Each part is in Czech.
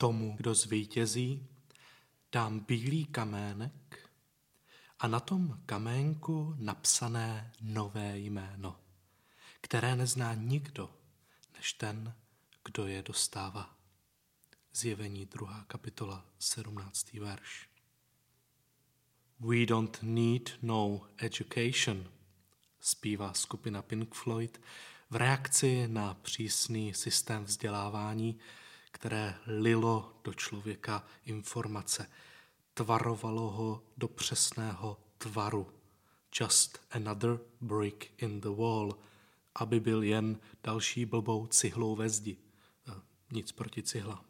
Tomu, kdo zvítězí, dám bílý kamének a na tom kaménku napsané nové jméno, které nezná nikdo, než ten, kdo je dostává. Zjevení 2. kapitola 17. verš. We don't need no education, zpívá skupina Pink Floyd v reakci na přísný systém vzdělávání, které lilo do člověka informace, tvarovalo ho do přesného tvaru. Just another brick in the wall, aby byl jen další blbou cihlou ve zdi. E, nic proti cihlám.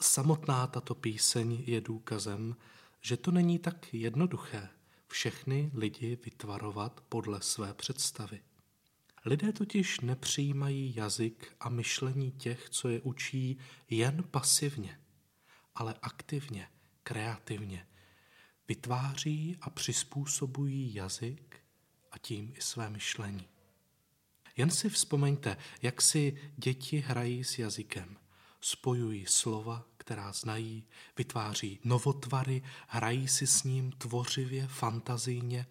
Samotná tato píseň je důkazem, že to není tak jednoduché všechny lidi vytvarovat podle své představy. Lidé totiž nepřijímají jazyk a myšlení těch, co je učí, jen pasivně, ale aktivně, kreativně. Vytváří a přizpůsobují jazyk a tím i své myšlení. Jen si vzpomeňte, jak si děti hrají s jazykem. Spojují slova, která znají, vytváří novotvary, hrají si s ním tvořivě, fantazijně.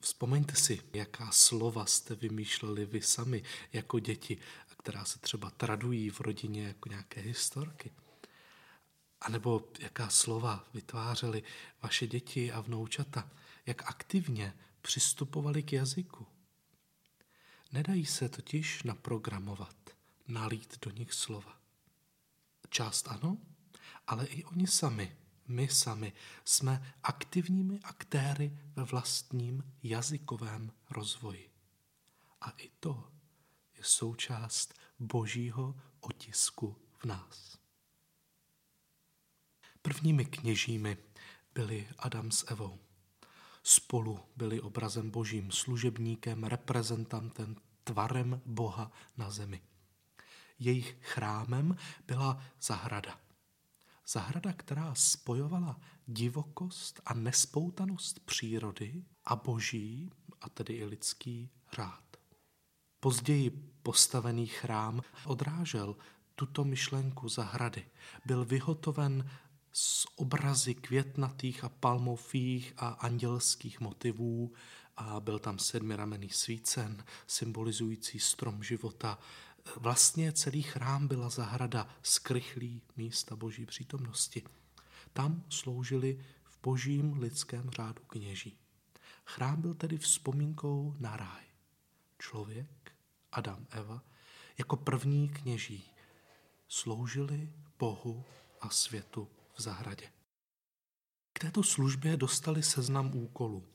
Vzpomeňte si, jaká slova jste vymýšleli vy sami jako děti, která se třeba tradují v rodině jako nějaké historky. A nebo jaká slova vytvářely vaše děti a vnoučata, jak aktivně přistupovali k jazyku. Nedají se totiž naprogramovat, nalít do nich slova. Část ano, ale i oni sami, my sami, jsme aktivními aktéry ve vlastním jazykovém rozvoji. A i to je součást božího otisku v nás. Prvními kněžími byli Adam s Evou. Spolu byli obrazem božím, služebníkem, reprezentantem, tvarem Boha na zemi jejich chrámem byla zahrada. Zahrada, která spojovala divokost a nespoutanost přírody a boží, a tedy i lidský řád. Později postavený chrám odrážel tuto myšlenku zahrady. Byl vyhotoven z obrazy květnatých a palmových a andělských motivů a byl tam sedmiramenný svícen, symbolizující strom života, Vlastně celý chrám byla zahrada skrychlý místa boží přítomnosti. Tam sloužili v božím lidském řádu kněží. Chrám byl tedy vzpomínkou na ráj. Člověk, Adam, Eva, jako první kněží sloužili Bohu a světu v zahradě. K této službě dostali seznam úkolů.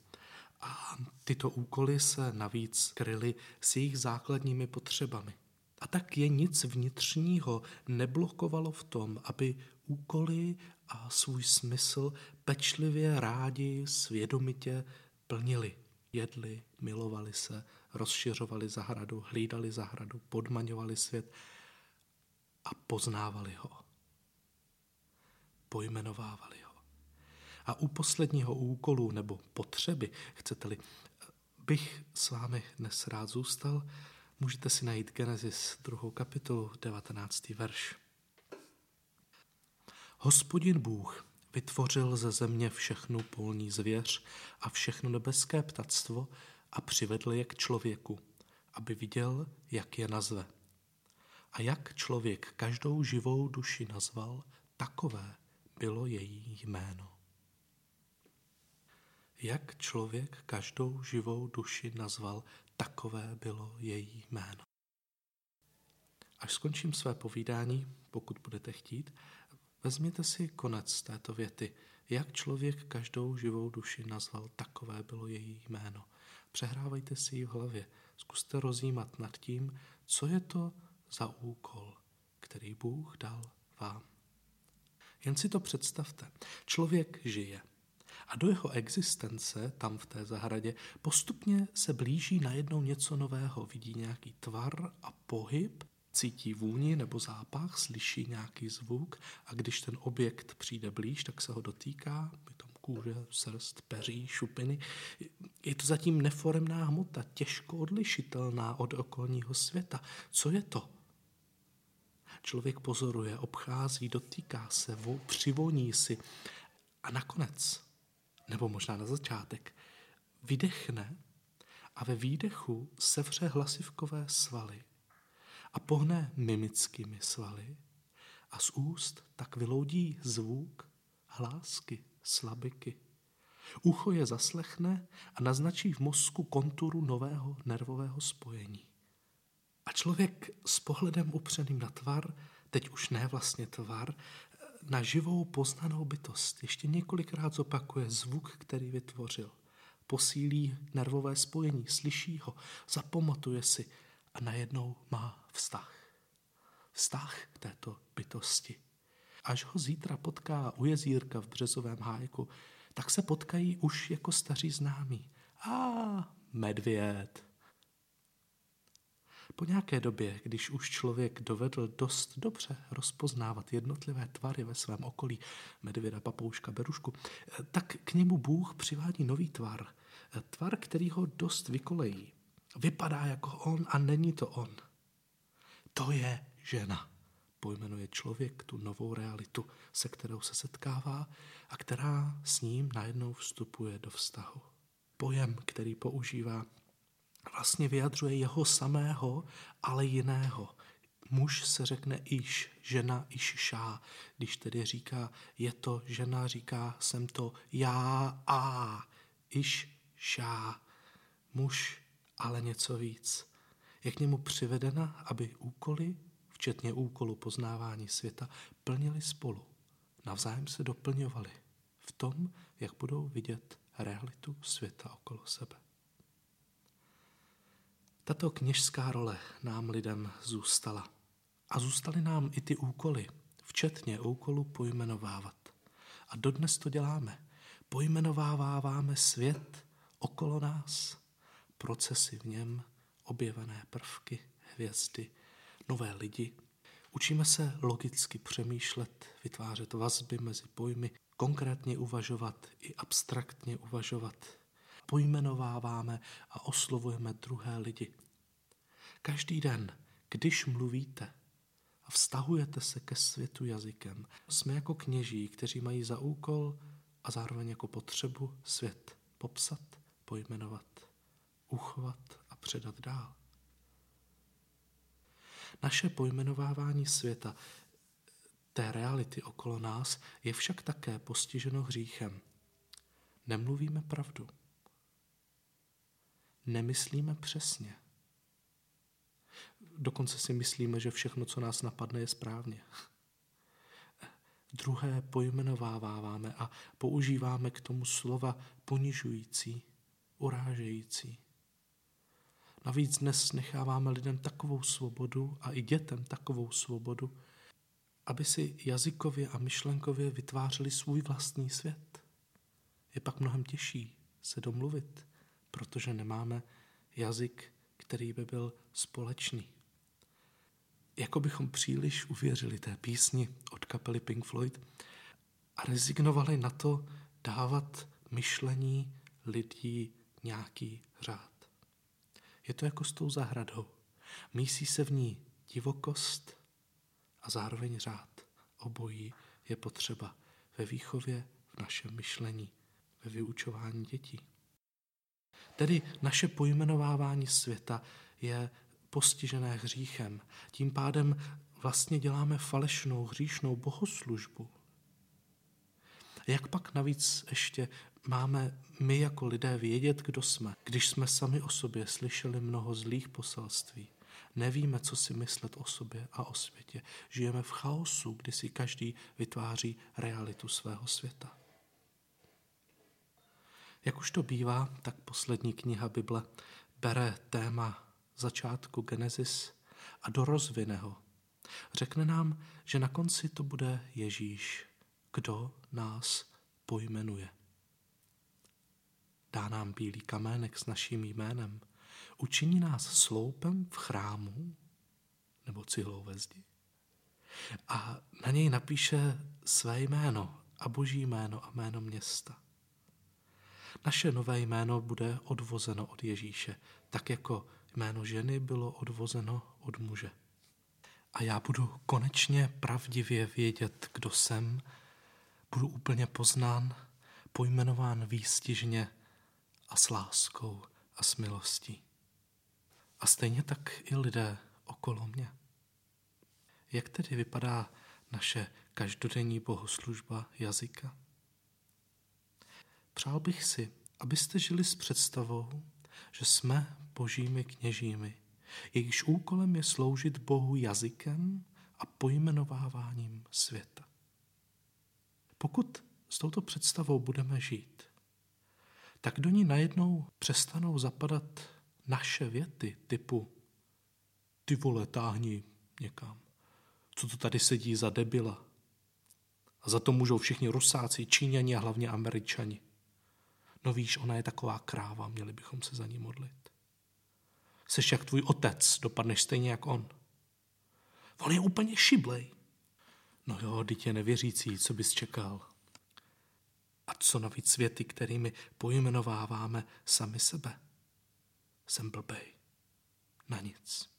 A tyto úkoly se navíc kryly s jejich základními potřebami. A tak je nic vnitřního neblokovalo v tom, aby úkoly a svůj smysl pečlivě, rádi, svědomitě plnili. Jedli, milovali se, rozšiřovali zahradu, hlídali zahradu, podmaňovali svět a poznávali ho. Pojmenovávali ho. A u posledního úkolu nebo potřeby, chcete-li, bych s vámi dnes rád zůstal, Můžete si najít Genesis 2. kapitolu 19. verš. Hospodin Bůh vytvořil ze země všechnu polní zvěř a všechno nebeské ptactvo a přivedl je k člověku, aby viděl, jak je nazve. A jak člověk každou živou duši nazval, takové bylo její jméno. Jak člověk každou živou duši nazval, takové bylo její jméno. Až skončím své povídání, pokud budete chtít, vezměte si konec této věty. Jak člověk každou živou duši nazval, takové bylo její jméno. Přehrávejte si ji v hlavě. Zkuste rozjímat nad tím, co je to za úkol, který Bůh dal vám. Jen si to představte. Člověk žije – a do jeho existence tam v té zahradě postupně se blíží najednou něco nového. Vidí nějaký tvar a pohyb, cítí vůni nebo zápach, slyší nějaký zvuk a když ten objekt přijde blíž, tak se ho dotýká, je tam kůže, srst, peří, šupiny. Je to zatím neforemná hmota, těžko odlišitelná od okolního světa. Co je to? Člověk pozoruje, obchází, dotýká se, přivoní si a nakonec, nebo možná na začátek, vydechne a ve výdechu sevře hlasivkové svaly a pohne mimickými svaly a z úst tak vyloudí zvuk hlásky, slabiky. Ucho je zaslechne a naznačí v mozku konturu nového nervového spojení. A člověk s pohledem upřeným na tvar, teď už ne vlastně tvar, na živou poznanou bytost ještě několikrát zopakuje zvuk, který vytvořil. Posílí nervové spojení, slyší ho, zapamatuje si a najednou má vztah. Vztah k této bytosti. Až ho zítra potká u jezírka v březovém hájku, tak se potkají už jako staří známí. A medvěd. Po nějaké době, když už člověk dovedl dost dobře rozpoznávat jednotlivé tvary ve svém okolí, medvěda, papouška, berušku, tak k němu Bůh přivádí nový tvar. Tvar, který ho dost vykolejí. Vypadá jako on a není to on. To je žena. Pojmenuje člověk tu novou realitu, se kterou se setkává a která s ním najednou vstupuje do vztahu. Pojem, který používá, vlastně vyjadřuje jeho samého, ale jiného. Muž se řekne iš, žena iššá. Když tedy říká, je to žena, říká, jsem to já a iš šá. Muž, ale něco víc. Je k němu přivedena, aby úkoly, včetně úkolu poznávání světa, plnili spolu. Navzájem se doplňovali v tom, jak budou vidět realitu světa okolo sebe. Tato kněžská role nám lidem zůstala. A zůstaly nám i ty úkoly, včetně úkolu pojmenovávat. A dodnes to děláme. Pojmenováváme svět okolo nás, procesy v něm, objevené prvky, hvězdy, nové lidi. Učíme se logicky přemýšlet, vytvářet vazby mezi pojmy, konkrétně uvažovat i abstraktně uvažovat, pojmenováváme a oslovujeme druhé lidi. Každý den, když mluvíte a vztahujete se ke světu jazykem, jsme jako kněží, kteří mají za úkol a zároveň jako potřebu svět popsat, pojmenovat, uchovat a předat dál. Naše pojmenovávání světa, té reality okolo nás, je však také postiženo hříchem. Nemluvíme pravdu nemyslíme přesně. Dokonce si myslíme, že všechno, co nás napadne, je správně. Druhé pojmenováváme a používáme k tomu slova ponižující, urážející. Navíc dnes necháváme lidem takovou svobodu a i dětem takovou svobodu, aby si jazykově a myšlenkově vytvářeli svůj vlastní svět. Je pak mnohem těžší se domluvit, protože nemáme jazyk, který by byl společný. Jako bychom příliš uvěřili té písni od kapely Pink Floyd a rezignovali na to dávat myšlení lidí nějaký řád. Je to jako s tou zahradou. Mísí se v ní divokost a zároveň řád. Obojí je potřeba ve výchově, v našem myšlení, ve vyučování dětí. Tedy naše pojmenovávání světa je postižené hříchem. Tím pádem vlastně děláme falešnou, hříšnou bohoslužbu. Jak pak navíc ještě máme my jako lidé vědět, kdo jsme, když jsme sami o sobě slyšeli mnoho zlých poselství? Nevíme, co si myslet o sobě a o světě. Žijeme v chaosu, kdy si každý vytváří realitu svého světa. Jak už to bývá, tak poslední kniha Bible bere téma začátku Genesis a dorozvine ho. Řekne nám, že na konci to bude Ježíš, kdo nás pojmenuje. Dá nám bílý kamének s naším jménem. Učiní nás sloupem v chrámu nebo cihlou ve zdi. A na něj napíše své jméno a boží jméno a jméno města. Naše nové jméno bude odvozeno od Ježíše, tak jako jméno ženy bylo odvozeno od muže. a já budu konečně pravdivě vědět, kdo jsem, budu úplně poznán, pojmenován výstižně a s láskou a s milostí. A stejně tak i lidé okolo mě. Jak tedy vypadá naše každodenní bohoslužba jazyka? Přál bych si, abyste žili s představou, že jsme božími kněžími, jejichž úkolem je sloužit Bohu jazykem a pojmenováváním světa. Pokud s touto představou budeme žít, tak do ní najednou přestanou zapadat naše věty typu ty vole, táhni někam. Co to tady sedí za debila? A za to můžou všichni Rusáci, Číňani a hlavně Američani. No víš, ona je taková kráva, měli bychom se za ní modlit. Seš jak tvůj otec, dopadneš stejně jak on. On je úplně šiblej. No jo, dítě nevěřící, co bys čekal. A co navíc světy, kterými pojmenováváme sami sebe. Jsem blbej. Na nic.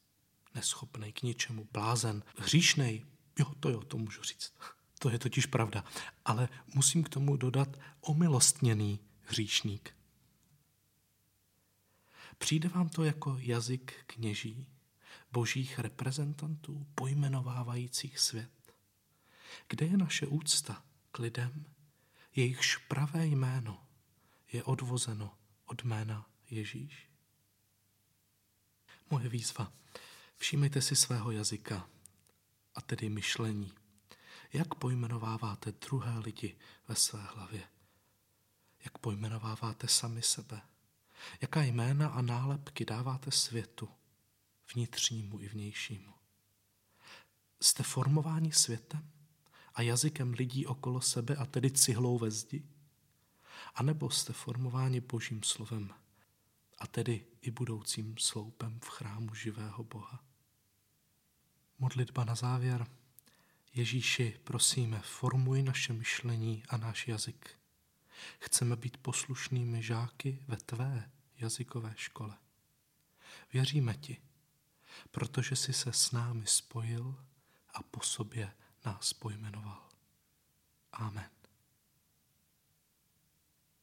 Neschopnej k ničemu. Blázen. Hříšnej. Jo, to jo, to můžu říct. To je totiž pravda. Ale musím k tomu dodat omilostněný hříšník. Přijde vám to jako jazyk kněží, božích reprezentantů, pojmenovávajících svět? Kde je naše úcta k lidem, jejichž pravé jméno je odvozeno od jména Ježíš? Moje výzva. Všímejte si svého jazyka, a tedy myšlení. Jak pojmenováváte druhé lidi ve své hlavě? Jak pojmenováváte sami sebe? Jaká jména a nálepky dáváte světu, vnitřnímu i vnějšímu? Jste formováni světem a jazykem lidí okolo sebe a tedy cihlou ve zdi? A nebo jste formováni božím slovem a tedy i budoucím sloupem v chrámu živého Boha? Modlitba na závěr. Ježíši, prosíme, formuj naše myšlení a náš jazyk. Chceme být poslušnými žáky ve tvé jazykové škole. Věříme ti, protože jsi se s námi spojil a po sobě nás pojmenoval. Amen.